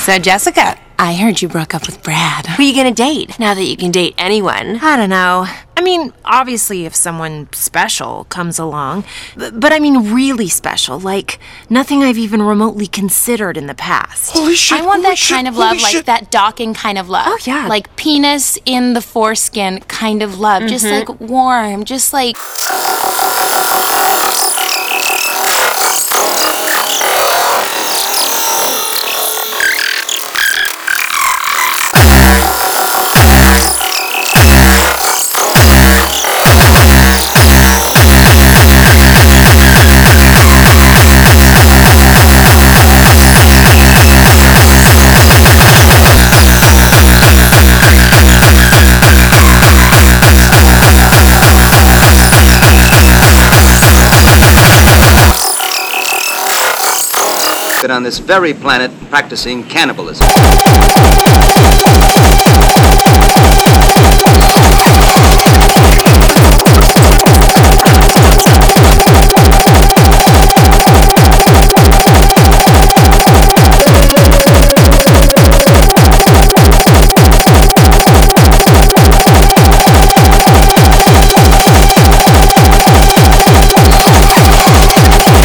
So, Jessica, I heard you broke up with Brad. Who are you gonna date now that you can date anyone? I don't know. I mean, obviously, if someone special comes along, but, but I mean, really special, like nothing I've even remotely considered in the past. Holy shit! I want holy that shit, kind of holy love, like shit. that docking kind of love. Oh, yeah. Like penis in the foreskin kind of love. Just mm-hmm. like warm, just like. been on this very planet practicing cannibalism.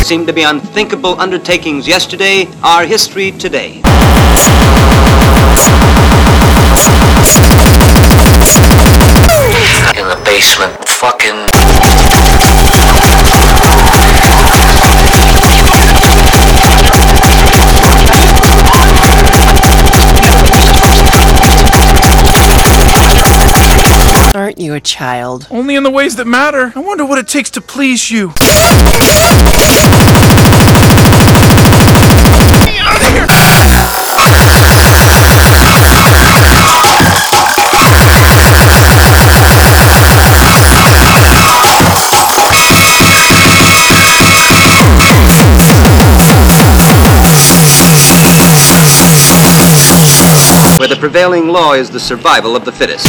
Seemed to be unthinkable undertakings yesterday, are history today. in the basement. Fucking. Child? Only in the ways that matter. I wonder what it takes to please you. Where the prevailing law is the survival of the fittest.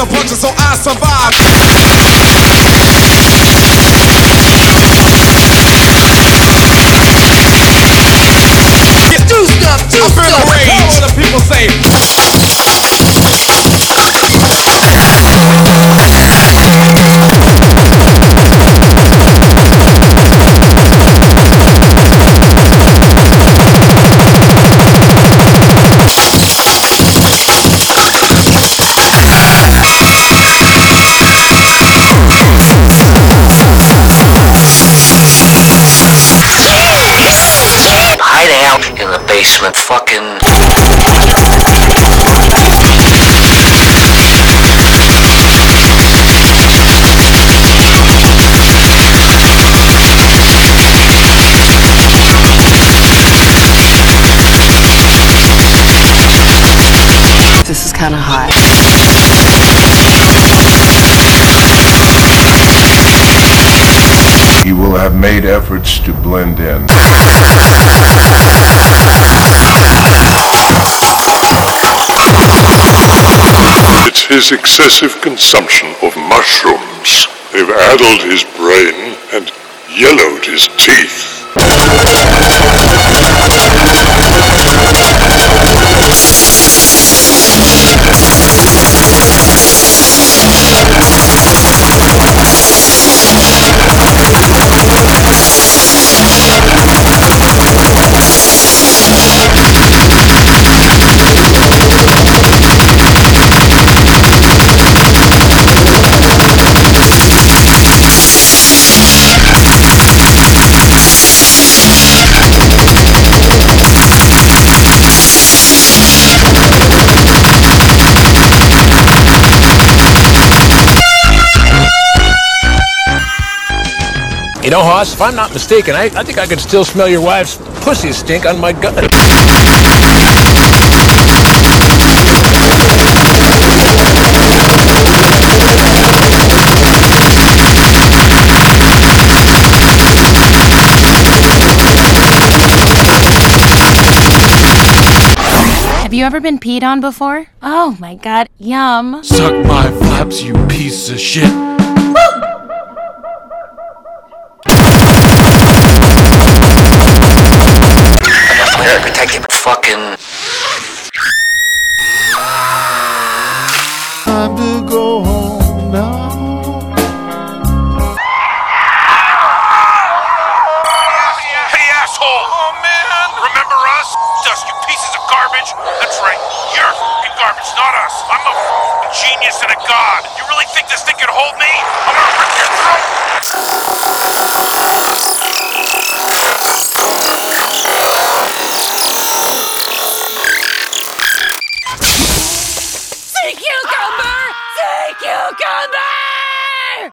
The punches so I survive. In basement. Fucking. This is kind of hot. You will have made efforts to blend in. It's his excessive consumption of mushrooms. They've addled his brain and yellowed his teeth. You know, Hoss, if I'm not mistaken, I, I think I can still smell your wife's pussy stink on my gun. Have you ever been peed on before? Oh my god, yum. Suck my flaps, you piece of shit. fucking. Time to go home now. Hey, asshole! Oh, man! Remember us? Dust, you pieces of garbage! That's right, you're garbage, not us! I'm a genius and a god! You really think this thing could hold me? I'm gonna rip your throat!